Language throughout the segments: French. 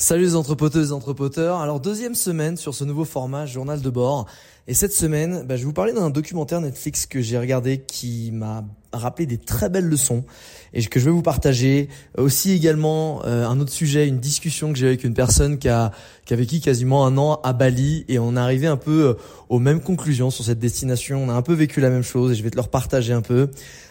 Salut les entrepoteuses et entrepoteurs. Alors deuxième semaine sur ce nouveau format journal de bord. Et cette semaine, bah, je vais vous parler d'un documentaire Netflix que j'ai regardé qui m'a rappelé des très belles leçons et que je vais vous partager. Aussi également euh, un autre sujet, une discussion que j'ai avec une personne qui a, qui a vécu quasiment un an à Bali et on est arrivé un peu euh, aux mêmes conclusions sur cette destination. On a un peu vécu la même chose et je vais te le partager un peu.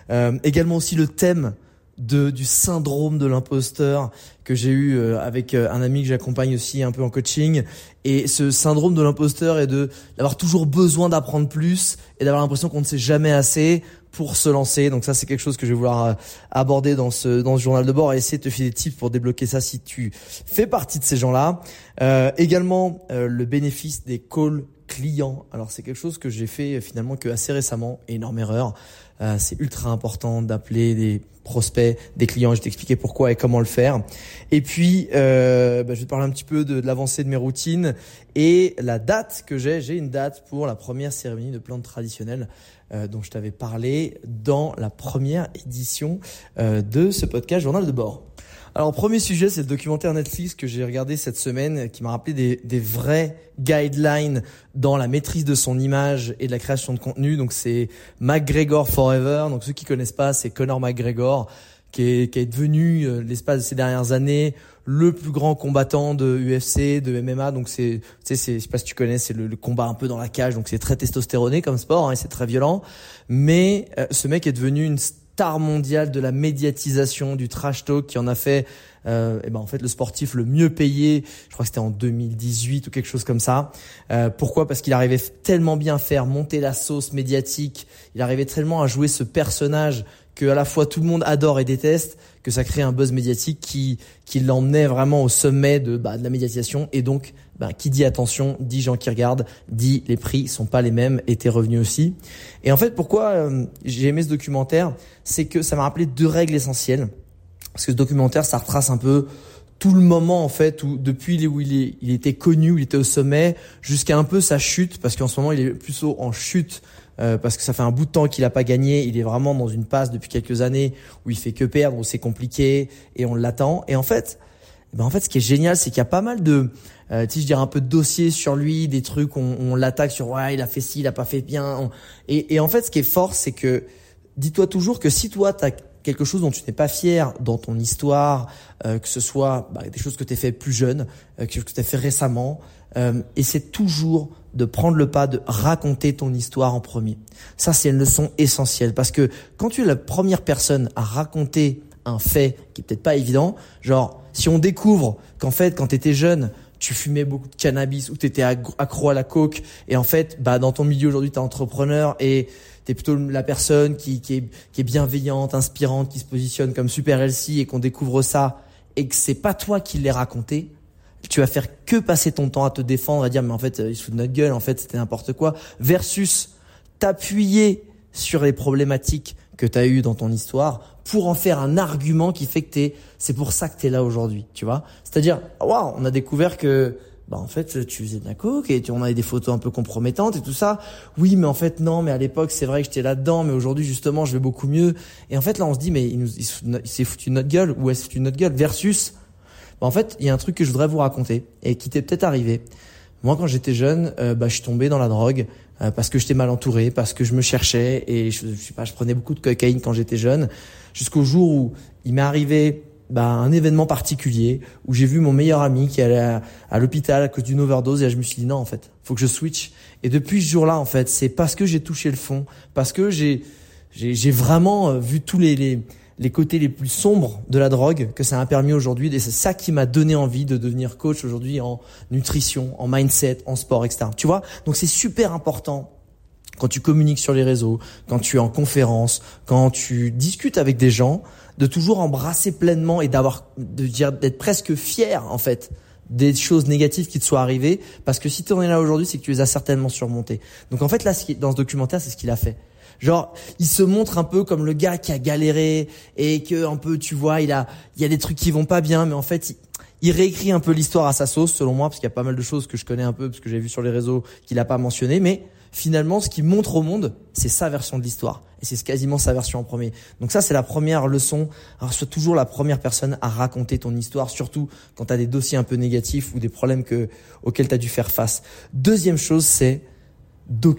Euh, également aussi le thème de, du syndrome de l'imposteur que j'ai eu euh, avec euh, un ami que j'accompagne aussi un peu en coaching. Et ce syndrome de l'imposteur est de d'avoir toujours besoin d'apprendre plus et d'avoir l'impression qu'on ne sait jamais assez pour se lancer. Donc ça, c'est quelque chose que je vais vouloir euh, aborder dans ce dans ce journal de bord et essayer de te filer des tips pour débloquer ça si tu fais partie de ces gens-là. Euh, également, le bénéfice des calls clients. Alors c'est quelque chose que j'ai fait finalement que assez récemment, énorme erreur. Euh, c'est ultra important d'appeler des prospects, des clients. Je vais t'expliquer pourquoi et comment le faire. Et puis, euh, bah, je vais te parler un petit peu de, l'avancée de mes routines et la date que j'ai. J'ai une date pour la première cérémonie de plantes traditionnelles euh, dont je t'avais parlé dans la première édition euh, de ce podcast Journal de bord. Alors, premier sujet, c'est le documentaire Netflix que j'ai regardé cette semaine, qui m'a rappelé des, des vrais guidelines dans la maîtrise de son image et de la création de contenu. Donc, c'est McGregor Forever. Donc, ceux qui connaissent pas, c'est Conor McGregor, qui est, qui est devenu, euh, l'espace de ces dernières années, le plus grand combattant de UFC, de MMA. Donc, c'est, tu sais, je sais pas si tu connais, c'est le, combat un peu dans la cage. Donc, c'est très testostéroné comme sport, hein, et c'est très violent. Mais euh, ce mec est devenu une mondiale de la médiatisation, du trash talk, qui en a fait, euh, et eh ben en fait le sportif le mieux payé. Je crois que c'était en 2018 ou quelque chose comme ça. Euh, pourquoi? Parce qu'il arrivait tellement bien faire monter la sauce médiatique. Il arrivait tellement à jouer ce personnage que à la fois tout le monde adore et déteste, que ça crée un buzz médiatique qui qui l'emmenait vraiment au sommet de bah, de la médiatisation et donc ben, qui dit attention, dit gens qui regardent, dit les prix sont pas les mêmes et tes revenus aussi. Et en fait, pourquoi euh, j'ai aimé ce documentaire, c'est que ça m'a rappelé deux règles essentielles. Parce que ce documentaire, ça retrace un peu tout le moment en fait où depuis où il, est, il était connu, où il était au sommet, jusqu'à un peu sa chute, parce qu'en ce moment il est plutôt en chute. Euh, parce que ça fait un bout de temps qu'il n'a pas gagné, il est vraiment dans une passe depuis quelques années où il fait que perdre, où c'est compliqué et on l'attend. Et en fait, ben en fait, ce qui est génial, c'est qu'il y a pas mal de, euh, tu je dirais un peu de dossiers sur lui, des trucs on, on l'attaque sur ouais, il a fait ci, il a pas fait bien. Et, et en fait, ce qui est fort, c'est que dis-toi toujours que si toi t'as quelque chose dont tu n'es pas fier dans ton histoire, euh, que ce soit bah, des choses que tu as fait plus jeune, euh, que tu as fait récemment, euh, et c'est toujours de prendre le pas de raconter ton histoire en premier. Ça, c'est une leçon essentielle parce que quand tu es la première personne à raconter un fait qui est peut-être pas évident, genre si on découvre qu'en fait quand tu étais jeune, tu fumais beaucoup de cannabis ou tu étais accro à la coke et en fait bah dans ton milieu aujourd'hui tu es entrepreneur et tu es plutôt la personne qui, est, bienveillante, inspirante, qui se positionne comme super healthy et qu'on découvre ça et que c'est pas toi qui l'ai raconté, tu vas faire que passer ton temps à te défendre et dire mais en fait il se fout de notre gueule, en fait c'était n'importe quoi versus t'appuyer sur les problématiques que tu as eues dans ton histoire pour en faire un argument qui fait que t'es, c'est pour ça que t'es là aujourd'hui, tu vois. C'est-à-dire, waouh, on a découvert que, bah en fait, tu faisais de la coke et tu, on avait des photos un peu compromettantes et tout ça. Oui, mais en fait non, mais à l'époque c'est vrai que j'étais là-dedans, mais aujourd'hui justement je vais beaucoup mieux. Et en fait là on se dit mais il, nous, il, s'est foutu notre gueule ou est-ce foutu notre gueule versus, bah en fait il y a un truc que je voudrais vous raconter et qui t'est peut-être arrivé. Moi, quand j'étais jeune, euh, bah, je suis tombé dans la drogue euh, parce que j'étais mal entouré, parce que je me cherchais et je, je sais pas, je prenais beaucoup de cocaïne quand j'étais jeune, jusqu'au jour où il m'est arrivé bah, un événement particulier où j'ai vu mon meilleur ami qui allait à, l'hôpital à cause d'une overdose et je me suis dit non en fait, faut que je switch. Et depuis ce jour-là en fait, c'est parce que j'ai touché le fond, parce que j'ai j'ai vraiment euh, vu tous les, les les côtés les plus sombres de la drogue que ça a permis aujourd'hui. Et c'est ça qui m'a donné envie de devenir coach aujourd'hui en nutrition, en mindset, en sport, etc. Tu vois? Donc c'est super important quand tu communiques sur les réseaux, quand tu es en conférence, quand tu discutes avec des gens, de toujours embrasser pleinement et d'avoir, de dire, d'être presque fier, en fait, des choses négatives qui te soient arrivées, parce que si tu en es là aujourd'hui, c'est que tu les as certainement surmontées. Donc en fait, là, dans ce documentaire, c'est ce qu'il a fait. Genre, il se montre un peu comme le gars qui a galéré et que un peu, tu vois, il a, il y a des trucs qui vont pas bien, mais en fait, il, réécrit un peu l'histoire à sa sauce, selon moi, parce qu'il y a pas mal de choses que je connais un peu, parce que j'ai vu sur les réseaux qu'il a pas mentionné, mais finalement, ce qu'il montre au monde, c'est sa version de l'histoire. Et c'est quasiment sa version en premier. Donc ça, c'est la première leçon. Alors, sois toujours la première personne à raconter ton histoire, surtout quand tu as des dossiers un peu négatifs ou des problèmes que, auxquels tu as dû faire face. Deuxième chose, c'est,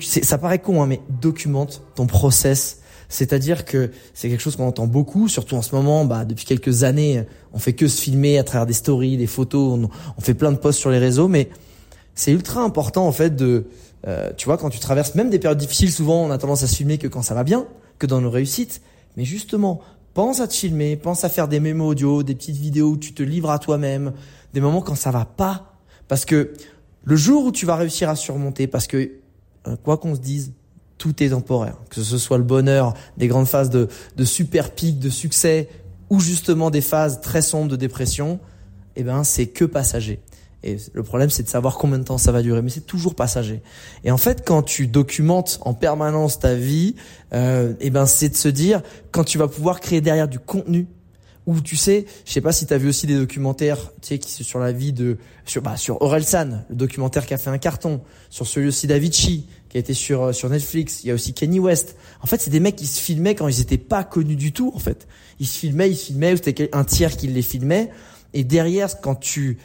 ça paraît con, hein, mais documente ton process. C'est-à-dire que c'est quelque chose qu'on entend beaucoup, surtout en ce moment, bah, depuis quelques années, on fait que se filmer à travers des stories, des photos, on, on fait plein de posts sur les réseaux, mais c'est ultra important en fait de, euh, tu vois, quand tu traverses même des périodes difficiles, souvent on a tendance à se filmer que quand ça va bien, que dans nos réussites. Mais justement, pense à te filmer, pense à faire des mémos audio, des petites vidéos où tu te livres à toi-même, des moments quand ça va pas. Parce que le jour où tu vas réussir à surmonter, parce que quoi qu'on se dise, tout est temporaire. Que ce soit le bonheur, des grandes phases de, de super pics, de succès, ou justement des phases très sombres de dépression, eh ben c'est que passager. Et le problème, c'est de savoir combien de temps ça va durer, mais c'est toujours passager. Et en fait, quand tu documentes en permanence ta vie, euh, eh ben, c'est de se dire quand tu vas pouvoir créer derrière du contenu. Ou tu sais, je sais pas si tu as vu aussi des documentaires, tu sais, qui sur la vie de sur bah sur Orelsan, le documentaire qui a fait un carton, sur celui aussi d'Avicii qui a été sur euh, sur Netflix. Il y a aussi Kenny West. En fait, c'est des mecs qui se filmaient quand ils étaient pas connus du tout. En fait, ils se filmaient, ils se filmaient, c'était un tiers qui les filmait. Et derrière, quand tu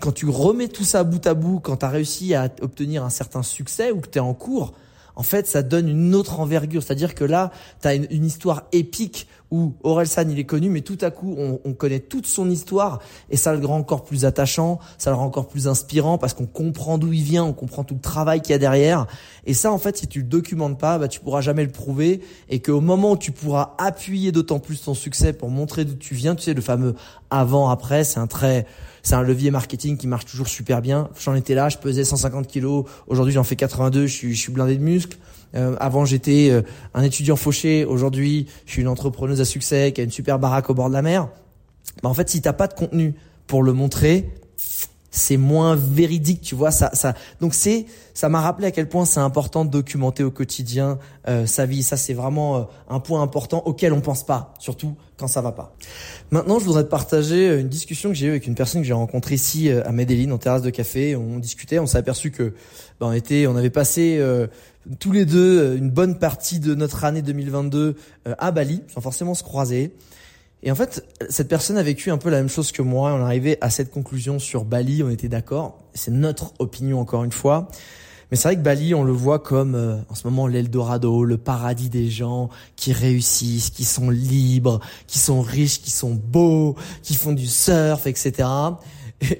quand tu remets tout ça bout à bout, quand tu as réussi à obtenir un certain succès ou que tu es en cours, en fait, ça donne une autre envergure. C'est-à-dire que là, tu as une, histoire épique où Orelsan, il est connu, mais tout à coup, on, on, connaît toute son histoire et ça le rend encore plus attachant, ça le rend encore plus inspirant parce qu'on comprend d'où il vient, on comprend tout le travail qu'il y a derrière. Et ça, en fait, si tu le documentes pas, bah, tu pourras jamais le prouver et qu'au moment où tu pourras appuyer d'autant plus ton succès pour montrer d'où tu viens, tu sais, le fameux avant-après, c'est un très c'est un levier marketing qui marche toujours super bien. J'en étais là, je pesais 150 kilos. Aujourd'hui, j'en fais 82. Je suis, je suis blindé de muscles. Euh, avant, j'étais euh, un étudiant fauché. Aujourd'hui, je suis une entrepreneuse à succès qui a une super baraque au bord de la mer. Bah, en fait, si t'as pas de contenu pour le montrer, c'est moins véridique, tu vois. Ça, ça. Donc c'est, ça m'a rappelé à quel point c'est important de documenter au quotidien euh, sa vie. Ça, c'est vraiment euh, un point important auquel on pense pas, surtout quand ça va pas. Maintenant, je voudrais te partager euh, une discussion que j'ai eue avec une personne que j'ai rencontrée ici à Medellin, en terrasse de café. On discutait, on s'est aperçu que, ben, on était, on avait passé tous les deux une bonne partie de notre année 2022 à Bali, sans forcément se croiser. Et en fait, cette personne a vécu un peu la même chose que moi. On est arrivé à cette conclusion sur Bali, on était d'accord. C'est notre opinion encore une fois. Mais c'est vrai que Bali, on le voit comme euh, en ce moment l'Eldorado, le paradis des gens qui réussissent, qui sont libres, qui sont riches, qui sont beaux, qui font du surf, etc.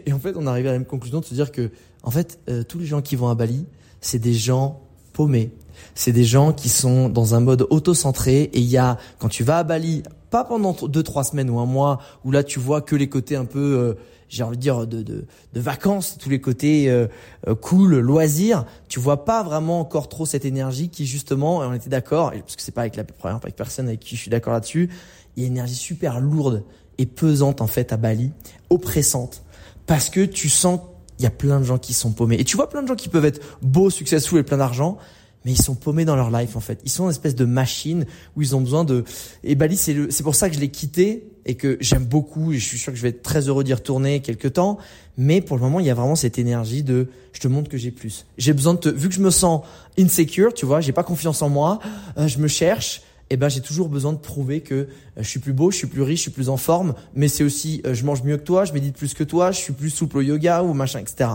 Et, en fait, on est arrivé à la même conclusion de se dire que, en fait, euh, tous les gens qui vont à Bali, c'est des gens paumés. C'est des gens qui sont dans un mode auto-centré et il y a, quand tu vas à Bali, pas pendant deux trois semaines ou un mois où là tu vois que les côtés un peu euh, j'ai envie de dire de, de, de, vacances, tous les côtés euh, euh, cool, loisirs, tu vois pas vraiment encore trop cette énergie qui justement, et on était d'accord, parce que c'est pas avec la première personne avec qui je suis d'accord là-dessus, il y a une énergie super lourde et pesante en fait à Bali, oppressante, parce que tu sens il y a plein de gens qui sont paumés. Et tu vois plein de gens qui peuvent être beaux, successful et plein d'argent, mais ils sont paumés dans leur life en fait. Ils sont une espèce de machine où ils ont besoin de. Et Bali, c'est le... c'est pour ça que je l'ai quitté et que j'aime beaucoup. Et je suis sûr que je vais être très heureux d'y retourner quelque temps. Mais pour le moment, il y a vraiment cette énergie de je te montre que j'ai plus. J'ai besoin de te. Vu que je me sens insecure, tu vois, j'ai pas confiance en moi, euh, je me cherche. Eh ben j'ai toujours besoin de prouver que euh, je suis plus beau, je suis plus riche, je suis plus en forme, mais c'est aussi euh, je mange mieux que toi, je médite plus que toi, je suis plus souple au yoga ou machin, etc.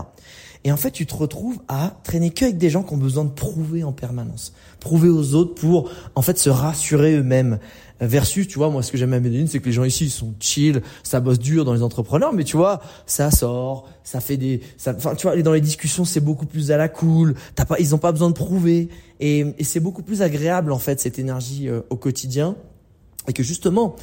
Et en fait, tu te retrouves à traîner que avec des gens qui ont besoin de prouver en permanence, prouver aux autres pour en fait se rassurer eux-mêmes. Versus, tu vois, moi, ce que j'aime à Medellin, c'est que les gens ici ils sont chill, ça bosse dur dans les entrepreneurs, mais tu vois, ça sort, ça fait des, ça, enfin, tu vois, dans les discussions, c'est beaucoup plus à la cool. T'as pas, ils ont pas besoin de prouver, et, et c'est beaucoup plus agréable en fait cette énergie euh, au quotidien, et que justement,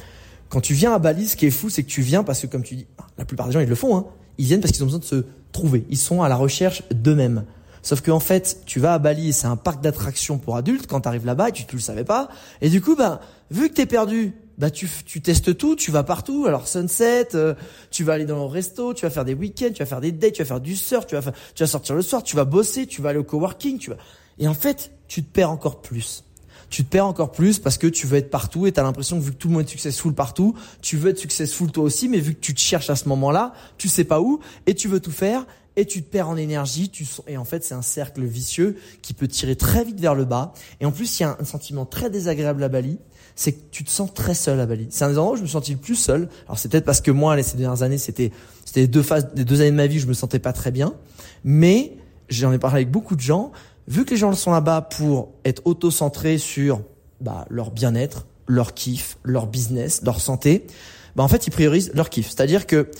quand tu viens à Bali, ce qui est fou, c'est que tu viens parce que comme tu dis, la plupart des gens ils le font, hein, ils viennent parce qu'ils ont besoin de se trouver. Ils sont à la recherche d'eux-mêmes. Sauf qu'en fait, tu vas à Bali c'est un parc d'attractions pour adultes. Quand tu arrives là-bas, tu, tu le savais pas. Et du coup, bah, vu que t'es perdu, bah tu, tu testes tout, tu vas partout. Alors sunset, euh, tu vas aller dans le resto, tu vas faire des week-ends, tu vas faire des dates, tu vas faire du surf, tu vas faire, tu vas sortir le soir, tu vas bosser, tu vas aller au coworking, tu vas. Et en fait, tu te perds encore plus. Tu te perds encore plus parce que tu veux être partout et tu as l'impression que vu que tout le monde est successful partout, tu veux être successful toi aussi, mais vu que tu te cherches à ce moment-là, tu sais pas où et tu veux tout faire et tu te perds en énergie. Tu, et en fait, c'est un cercle vicieux qui peut tirer très vite vers le bas. Et en plus, il y a un sentiment très désagréable à Bali, c'est que tu te sens très seul à Bali. C'est un des endroits où je me sentis le plus seul. Alors c'est peut-être parce que moi, ces dernières années, c'était c'était les deux phases, les deux années de ma vie, où je me sentais pas très bien. Mais j'en ai parlé avec beaucoup de gens. Vu que les gens sont là-bas pour être auto-centrés sur bah, leur bien-être, leur kiff, leur business, leur santé, bah en fait ils priorisent leur kiff. C'est-à-dire que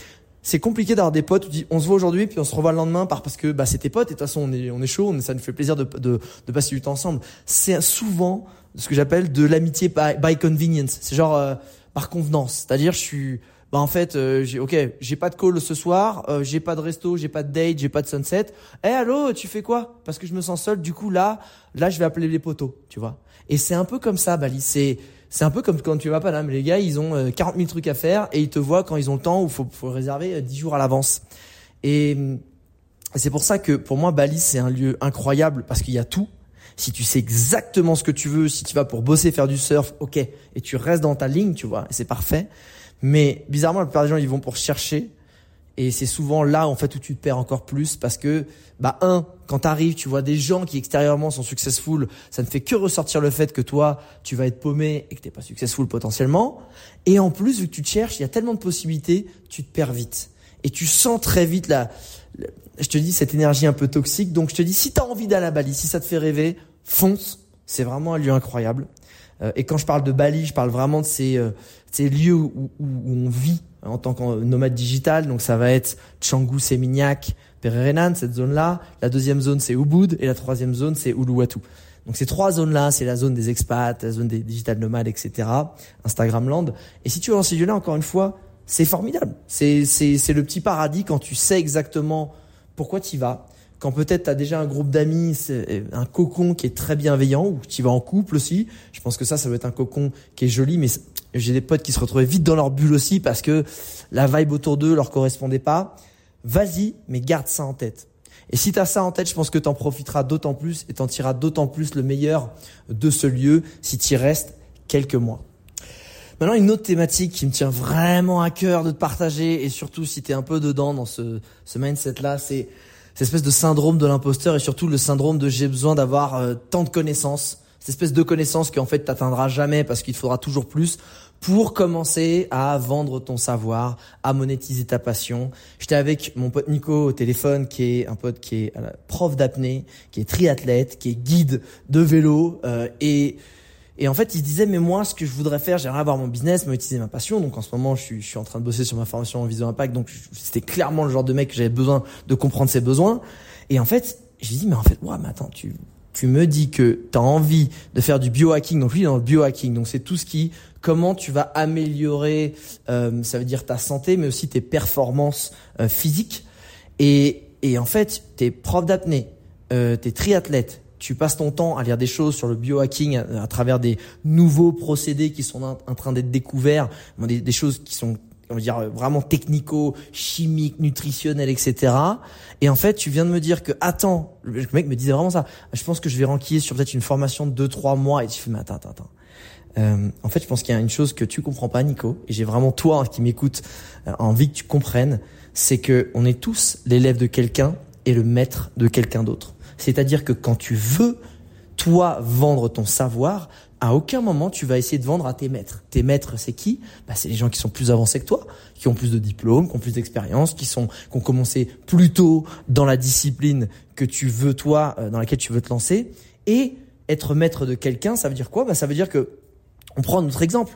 c'est compliqué d'avoir des potes tu dis on se voit aujourd'hui puis on se revoit le lendemain parce que bah c'est tes potes et de toute façon on est on est chaud, ça nous fait plaisir de de, de passer du temps ensemble. C'est souvent ce que j'appelle de l'amitié by, convenience. C'est genre euh, par convenance. C'est-à-dire je suis bah en fait euh, j'ai OK, j'ai pas de call ce soir, euh, j'ai pas de resto, j'ai pas de date, j'ai pas de sunset. Eh allô, tu fais quoi? Parce que je me sens seul, du coup là là je vais appeler les potos, tu vois. Et c'est un peu comme ça Bali, c'est c'est un peu comme quand tu vas pas là, mais les gars, ils ont 40 000 trucs à faire et ils te voient quand ils ont le temps ou faut faut réserver 10 jours à l'avance. Et c'est pour ça que pour moi Bali c'est un lieu incroyable parce qu'il y a tout si tu sais exactement ce que tu veux, si tu vas pour bosser, faire du surf, ok, et tu restes dans ta ligne, tu vois, et c'est parfait. Mais bizarrement, la plupart des gens, ils vont pour chercher, et c'est souvent là, en fait, où tu te perds encore plus, parce que, bah, un, quand t'arrives, tu vois des gens qui extérieurement sont successful, ça ne fait que ressortir le fait que toi, tu vas être paumé et que t'es pas successful potentiellement. Et en plus, vu que tu te cherches, il y a tellement de possibilités, tu te perds vite. Et tu sens très vite la, je te dis cette énergie un peu toxique. Donc je te dis, si tu as envie d'aller à Bali, si ça te fait rêver, fonce. C'est vraiment un lieu incroyable. Euh, et quand je parle de Bali, je parle vraiment de ces, euh, ces lieux où, où, on vit en tant que nomade digital. Donc ça va être Canggu, Seminyak, Pererenan, cette zone-là. La deuxième zone, c'est Ubud. Et la troisième zone, c'est Uluwatu. Donc ces trois zones-là, c'est la zone des expats, la zone des digital nomades, etc. Instagram Land. Et si tu vas dans ces lieux-là, encore une fois, c'est formidable. C'est, c'est, c'est le petit paradis quand tu sais exactement pourquoi tu y vas quand peut-être tu as déjà un groupe d'amis, c'est un cocon qui est très bienveillant, ou tu vas en couple aussi, je pense que ça, ça va être un cocon qui est joli, mais j'ai des potes qui se retrouvaient vite dans leur bulle aussi parce que la vibe autour d'eux leur correspondait pas. Vas-y, mais garde ça en tête. Et si tu as ça en tête, je pense que tu en profiteras d'autant plus et t'en tireras d'autant plus le meilleur de ce lieu si tu restes quelques mois. Maintenant, une autre thématique qui me tient vraiment à cœur de te partager, et surtout si tu es un peu dedans dans ce, ce mindset-là, c'est cette espèce de syndrome de l'imposteur et surtout le syndrome de j'ai besoin d'avoir euh, tant de connaissances, cette espèce de connaissances qu'en fait t'atteindras jamais parce qu'il faudra toujours plus pour commencer à vendre ton savoir, à monétiser ta passion. J'étais avec mon pote Nico au téléphone, qui est un pote qui est euh, prof d'apnée, qui est triathlète, qui est guide de vélo, euh, et et en fait, il se disait, mais moi, ce que je voudrais faire, j'aimerais avoir mon business, monétiser ma passion. Donc en ce moment, je suis, je suis en train de bosser sur ma formation en Vision Impact. Donc c'était clairement le genre de mec que j'avais besoin de comprendre ses besoins. Et en fait, j'ai dit, mais en fait, ouais, mais attends, tu, tu me dis que tu as envie de faire du biohacking. Donc lui, dans le biohacking, donc c'est tout ce qui, comment tu vas améliorer, euh, ça veut dire ta santé, mais aussi tes performances euh, physiques. Et, et en fait, t'es prof d'apnée, euh, t'es triathlète, tu passes ton temps à lire des choses sur le biohacking à, travers des nouveaux procédés qui sont en, train d'être découverts, des, choses qui sont on va dire vraiment technico, chimiques, nutritionnelles, etc. Et en fait, tu viens de me dire que attends, le mec me disait vraiment ça. Je pense que je vais renquiller sur peut-être une formation de 2-3 mois. Et tu fais mais attends, attends, attends. Euh, en fait, je pense qu'il y a une chose que tu comprends pas, Nico, et j'ai vraiment toi qui m'écoute euh, envie que tu comprennes, c'est que on est tous l'élève de quelqu'un et le maître de quelqu'un d'autre. C'est-à-dire que quand tu veux, toi, vendre ton savoir, à aucun moment tu vas essayer de vendre à tes maîtres. Tes maîtres, c'est qui? Bah, C'est les gens qui sont plus avancés que toi, qui ont plus de diplômes, qui ont plus d'expérience, qui sont, qui ont commencé plus tôt dans la discipline que tu veux toi, euh, dans laquelle tu veux te lancer. Et être maître de quelqu'un, ça veut dire quoi? Bah, Ça veut dire que, on prend notre exemple.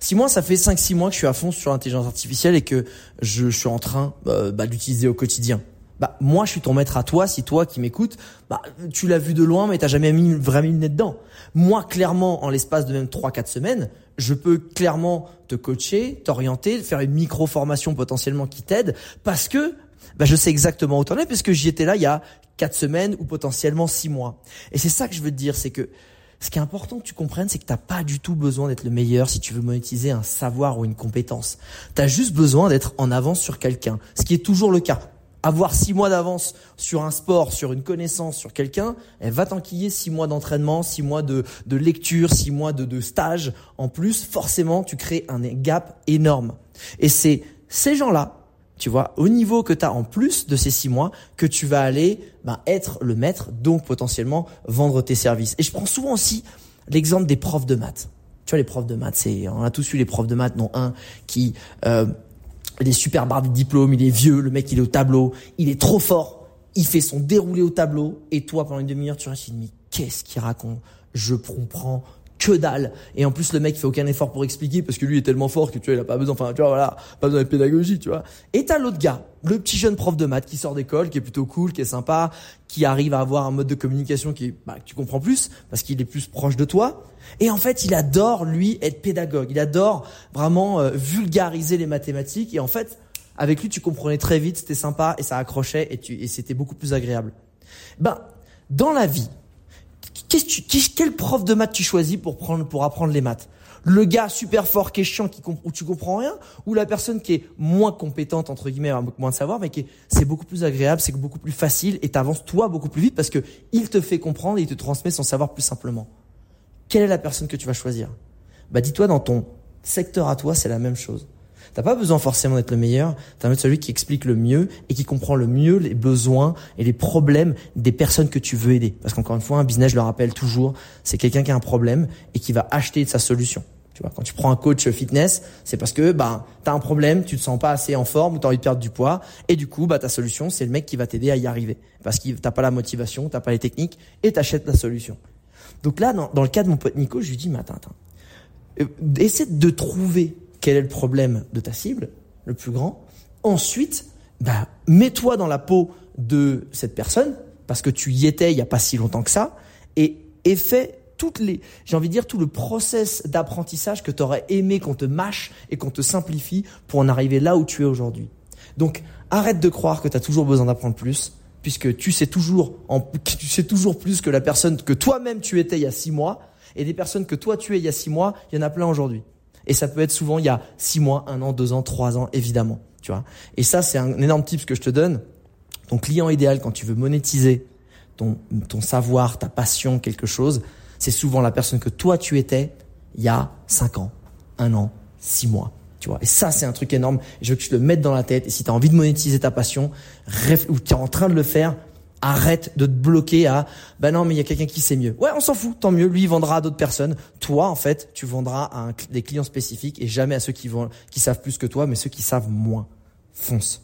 Si moi, ça fait 5-6 mois que je suis à fond sur l'intelligence artificielle et que je, suis en train euh, bah, d'utiliser au quotidien, bah moi je suis ton maître à toi si toi qui m'écoutes bah tu l'as vu de loin mais t'as jamais mis vraiment nez dedans moi clairement en l'espace de même 3 4 semaines je peux clairement te coacher t'orienter faire une micro formation potentiellement qui t'aide parce que bah, je sais exactement où t'en es puisque j'y étais là il y a quatre semaines ou potentiellement six mois. Et c'est ça que je veux te dire, c'est que ce qui est important que tu comprennes, c'est que t'as pas du tout besoin d'être le meilleur si tu veux monétiser un savoir ou une compétence. Tu as juste besoin d'être en avance sur quelqu'un, ce qui est toujours le cas. Avoir six mois d'avance sur un sport, sur une connaissance, sur quelqu'un, elle va t'enquiller six mois d'entraînement, six mois de, de lecture, six mois de, de stage. En plus, forcément, tu crées un gap énorme. Et c'est ces gens-là tu vois, au niveau que tu as en plus de ces six mois, que tu vas aller bah, être le maître, donc potentiellement vendre tes services. Et je prends souvent aussi l'exemple des profs de maths. Tu vois, les profs de maths, c'est, on a tous eu les profs de maths, non un qui, euh, il est super barre du diplôme, il est vieux, le mec il est au tableau, il est trop fort, il fait son déroulé au tableau, et toi pendant une demi-heure tu restes, mais qu'est-ce qu'il raconte? Je comprends que dalle. Et en plus, le mec fait aucun effort pour expliquer parce que lui est tellement fort que tu vois, il a pas besoin, enfin, tu vois, voilà, pas besoin de pédagogie, tu vois. Et t'as l'autre gars, le petit jeune prof de maths qui sort d'école, qui est plutôt cool, qui est sympa, qui arrive à avoir un mode de communication qui, bah, que tu comprends plus parce qu'il est plus proche de toi. Et en fait, il adore, lui, être pédagogue. Il adore vraiment euh, vulgariser les mathématiques. Et en fait, avec lui, tu comprenais très vite, c'était sympa et ça accrochait et, et c'était beaucoup plus agréable. Ben, dans la vie, quel prof de maths tu choisis pour prendre, pour apprendre les maths? Le gars super fort qui est chiant, qui où tu comprends rien, ou la personne qui est moins compétente entre guillemets, moins de savoir, mais qui c'est beaucoup plus agréable, c'est beaucoup plus facile et t'avances toi beaucoup plus vite parce que il te fait comprendre et il te transmet son savoir plus simplement. Quelle est la personne que tu vas choisir? Bah dis-toi dans ton secteur à toi, c'est la même chose. T'as pas besoin forcément d'être le meilleur, t'as besoin celui qui explique le mieux et qui comprend le mieux les besoins et les problèmes des personnes que tu veux aider. Parce qu'encore une fois, un business, je le rappelle toujours, c'est quelqu'un qui a un problème et qui va acheter sa solution. Tu vois, quand tu prends un coach fitness, c'est parce que bah t'as un problème, tu te sens pas assez en forme ou t'as envie de perdre du poids et du coup bah ta solution c'est le mec qui va t'aider à y arriver parce que t'as pas la motivation, t'as pas les techniques et t'achètes la solution. Donc là dans, dans, le cas de mon pote Nico, je lui dis mais attends, attends, euh, essaie de trouver quel est le problème de ta cible, le plus grand. Ensuite, bah, mets-toi dans la peau de cette personne, parce que tu y étais il n'y a pas si longtemps que ça, et, fais toutes les, j'ai envie de dire, tout le process d'apprentissage que tu aurais aimé qu'on te mâche et qu'on te simplifie pour en arriver là où tu es aujourd'hui. Donc, arrête de croire que tu as toujours besoin d'apprendre plus, puisque tu sais toujours, tu sais toujours plus que la personne que toi-même tu étais il y a six mois, et des personnes que toi tu es il y a six mois, il y en a plein aujourd'hui. Et ça peut être souvent il y a six mois, un an, deux ans, trois ans, évidemment. Tu vois. Et ça, c'est un énorme tip que je te donne. Ton client idéal, quand tu veux monétiser ton, ton savoir, ta passion, quelque chose, c'est souvent la personne que toi tu étais il y a cinq ans, un an, six mois. Tu vois. Et ça, c'est un truc énorme. Je veux que tu le mettes dans la tête. Et si tu as envie de monétiser ta passion, ou tu es en train de le faire, Arrête de te bloquer à bah non mais il y a quelqu'un qui sait mieux. Ouais, on s'en fout, tant mieux. Lui il vendra à d'autres personnes. Toi en fait, tu vendras à des clients spécifiques et jamais à ceux qui vont qui savent plus que toi, mais ceux qui savent moins. Fonce.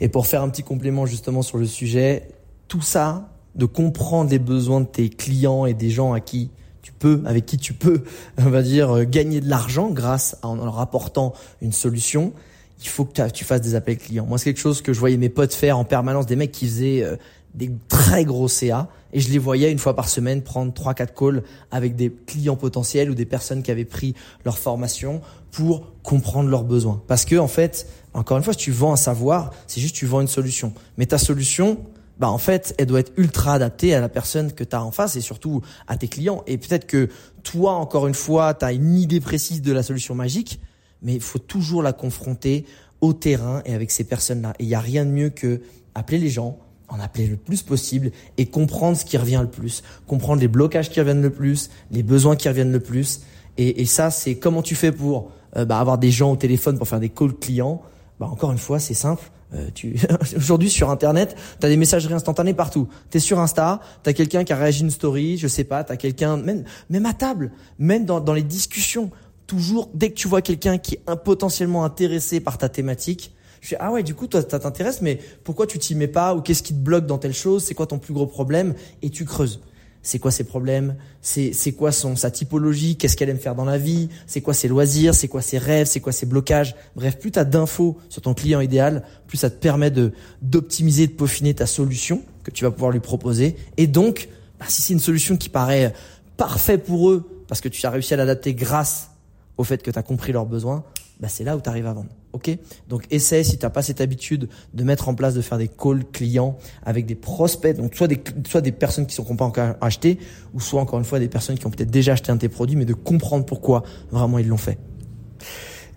Et pour faire un petit complément justement sur le sujet, tout ça, de comprendre les besoins de tes clients et des gens à qui tu peux, avec qui tu peux, on va dire, gagner de l'argent grâce à, en leur apportant une solution, il faut que tu fasses des appels clients. Moi, c'est quelque chose que je voyais mes potes faire en permanence, des mecs qui faisaient euh, des très gros CA et je les voyais une fois par semaine prendre trois quatre calls avec des clients potentiels ou des personnes qui avaient pris leur formation pour comprendre leurs besoins. Parce que en fait, encore une fois, si tu vends un savoir, c'est juste tu vends une solution. Mais ta solution, bah en fait, elle doit être ultra adaptée à la personne que tu as en face et surtout à tes clients. Et peut-être que toi, encore une fois, tu as une idée précise de la solution magique, mais il faut toujours la confronter au terrain et avec ces personnes-là. Et il n'y a rien de mieux que appeler les gens, en appeler le plus possible et comprendre ce qui revient le plus, comprendre les blocages qui reviennent le plus, les besoins qui reviennent le plus. Et, et ça, c'est comment tu fais pour euh, bah, avoir des gens au téléphone pour faire des calls clients. Bah, encore une fois, c'est simple. Euh, tu... Aujourd'hui sur Internet, tu as des messageries instantanées partout. Tu es sur Insta, tu as quelqu'un qui a réagi une story, je sais pas, tu as quelqu'un, même, même à table, même dans, dans les discussions, toujours, dès que tu vois quelqu'un qui est potentiellement intéressé par ta thématique, je dis, ah ouais, du coup, toi, ça t'intéresse, mais pourquoi tu t'y mets pas ou qu'est-ce qui te bloque dans telle chose? C'est quoi ton plus gros problème? Et tu creuses. C'est quoi ses problèmes? C'est quoi son sa typologie? Qu'est-ce qu'elle aime faire dans la vie? C'est quoi ses loisirs? C'est quoi ses rêves? C'est quoi ses blocages? Bref, plus tu as d'infos sur ton client idéal, plus ça te permet de d'optimiser, de peaufiner ta solution que tu vas pouvoir lui proposer. Et donc, bah, si c'est une solution qui paraît parfaite pour eux parce que tu as réussi à l'adapter grâce au fait que tu as compris leurs besoins, bah c'est là où tu arrives à vendre. Ok? Donc essaie si tu n'as pas cette habitude de mettre en place de faire des calls clients avec des prospects, donc soit des soit des personnes qui sont pas encore acheté, ou soit encore une fois des personnes qui ont peut-être déjà acheté un de tes produits, mais de comprendre pourquoi vraiment ils l'ont fait.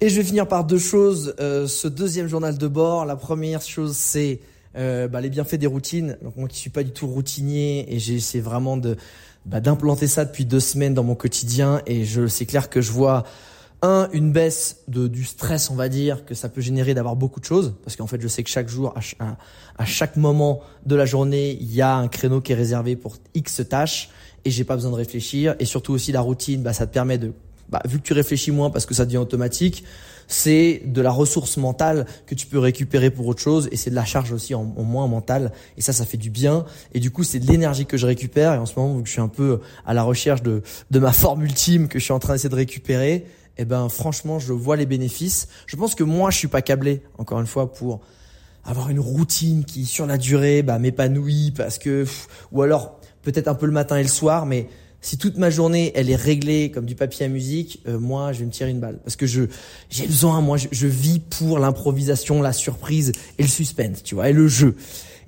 Et je vais finir par deux choses. Euh, ce deuxième journal de bord, la première chose c'est euh, bah, les bienfaits des routines. Donc moi qui suis pas du tout routinier et j'ai essayé vraiment de bah, d'implanter ça depuis deux semaines dans mon quotidien et je c'est clair que je vois un, une baisse de, du stress, on va dire, que ça peut générer d'avoir beaucoup de choses, parce qu'en fait, je sais que chaque jour, à, chaque moment de la journée, il y a un créneau qui est réservé pour X tâches, et j'ai pas besoin de réfléchir. Et surtout aussi la routine, bah, ça te permet de, bah, vu que tu réfléchis moins parce que ça devient automatique, c'est de la ressource mentale que tu peux récupérer pour autre chose et c'est de la charge aussi en, moins mentale et ça ça fait du bien et du coup c'est de l'énergie que je récupère et en ce moment vu je suis un peu à la recherche de de ma forme ultime que je suis en train d'essayer de récupérer eh ben franchement, je vois les bénéfices. Je pense que moi, je suis pas câblé, encore une fois, pour avoir une routine qui, sur la durée, bah, m'épanouit parce que, ou alors peut-être un peu le matin et le soir, mais si toute ma journée elle est réglée comme du papier à musique, euh, moi je vais me tirer une balle parce que je j'ai besoin, moi je, je vis pour l'improvisation, la surprise et le suspense, tu vois, et le jeu.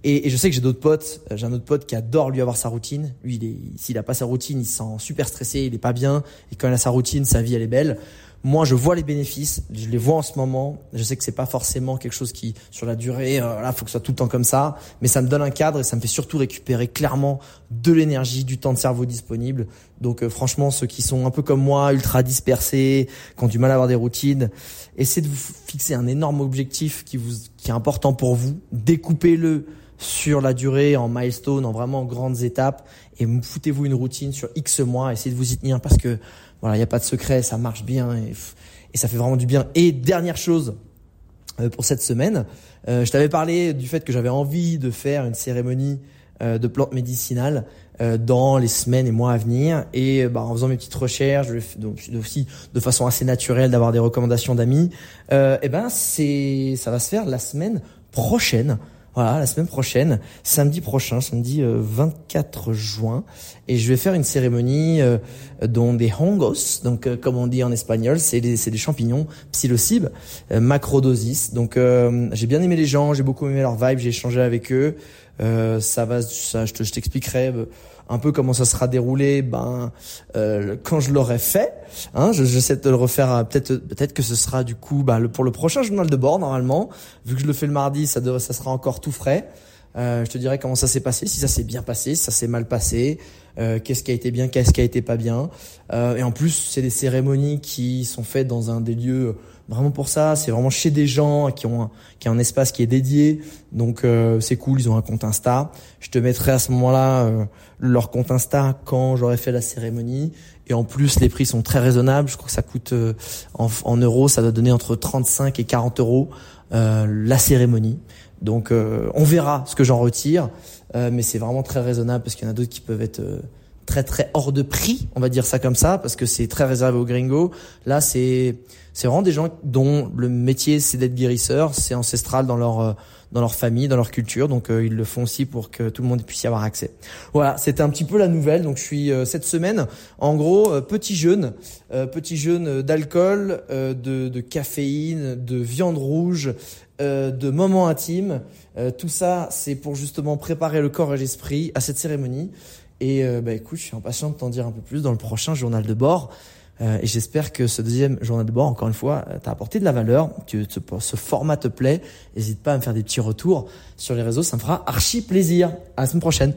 Et, je sais que j'ai d'autres potes. Euh, j'ai un autre pote qui adore lui avoir sa routine. Lui, il s'il a pas sa routine, il se sent super stressé, il est pas bien. Et quand il a sa routine, sa vie elle est belle. Moi, je vois les bénéfices, je les vois en ce moment. Je sais que c'est pas forcément quelque chose qui, sur la durée, euh, là, faut que ce soit tout le temps comme ça. Mais ça me donne un cadre et ça me fait surtout récupérer clairement de l'énergie, du temps de cerveau disponible. Donc, euh, franchement, ceux qui sont un peu comme moi, ultra dispersés, qui ont du mal à avoir des routines, essayez de vous fixer un énorme objectif qui vous, qui est important pour vous. Découpez-le sur la durée, en milestone, en vraiment grandes étapes, et foutez-vous une routine sur X mois, essayez de vous y tenir parce que voilà, il n'y a pas de secret, ça marche bien et, ça fait vraiment du bien. Et dernière chose euh, pour cette semaine, euh, je t'avais parlé du fait que j'avais envie de faire une cérémonie euh, de plantes médicinales dans les semaines et mois à venir. Et bah, en faisant mes petites recherches, donc aussi de façon assez naturelle d'avoir des recommandations d'amis, euh, et ben c'est ça va se faire la semaine prochaine. Voilà, la semaine prochaine, samedi prochain, samedi 24 euh, juin, et je vais faire une cérémonie euh, dont des hongos, donc euh, comme on dit en espagnol, c'est des, des champignons psilocybes, macrodosis. Donc j'ai bien aimé les gens, j'ai beaucoup aimé leur vibe, j'ai échangé avec eux. ça va, ça, je t'expliquerai un peu comment ça sera déroulé ben euh, quand je l'aurai fait hein je j'essaie de le refaire euh, peut-être peut-être que ce sera du coup bah, le, pour le prochain journal de bord normalement. Vu que je le fais le mardi ça devrait, ça sera encore tout frais. Euh, je te dirai comment ça s'est passé si ça s'est bien passé si ça s'est mal passé euh, qu'est-ce qui a été bien qu'est-ce qui a été pas bien. Euh, et en plus c'est des cérémonies qui sont faites dans un des lieux vraiment pour ça. C'est vraiment chez des gens qui ont un, qui a un espace qui est dédié. Donc euh, c'est cool. Ils ont un compte Insta. Je te mettrai à ce moment-là euh, leur compte Insta quand j'aurai fait la cérémonie. Et en plus, les prix sont très raisonnables. Je crois que ça coûte euh, en, en, euros, ça doit donner entre 35 et 40 euros la cérémonie. Donc on verra ce que j'en retire, mais c'est vraiment très raisonnable parce qu'il y en a d'autres qui peuvent être très très hors de prix, on va dire ça comme ça, parce que c'est très réservé aux gringos. Là, c'est c'est vraiment des gens dont le métier c'est d'être guérisseur, c'est ancestral dans leur euh, dans leur famille, dans leur culture, donc euh, ils le font aussi pour que tout le monde puisse y avoir accès. Voilà, c'était un petit peu la nouvelle. Donc je suis euh, cette semaine, en gros, petit jeûne, petit jeûne d'alcool, de, de caféine, de viande rouge, de moments intimes. tout ça, c'est pour justement préparer le corps et l'esprit à cette cérémonie. Et bah écoute, je suis impatient de t'en dire un peu plus dans le prochain journal de bord. Euh, et j'espère que ce deuxième journal de bord, encore une fois, euh, t'a apporté de la valeur, que ce, ce format te plaît. N'hésite pas à me faire des petits retours sur les réseaux, ça me fera archi plaisir. À la semaine prochaine.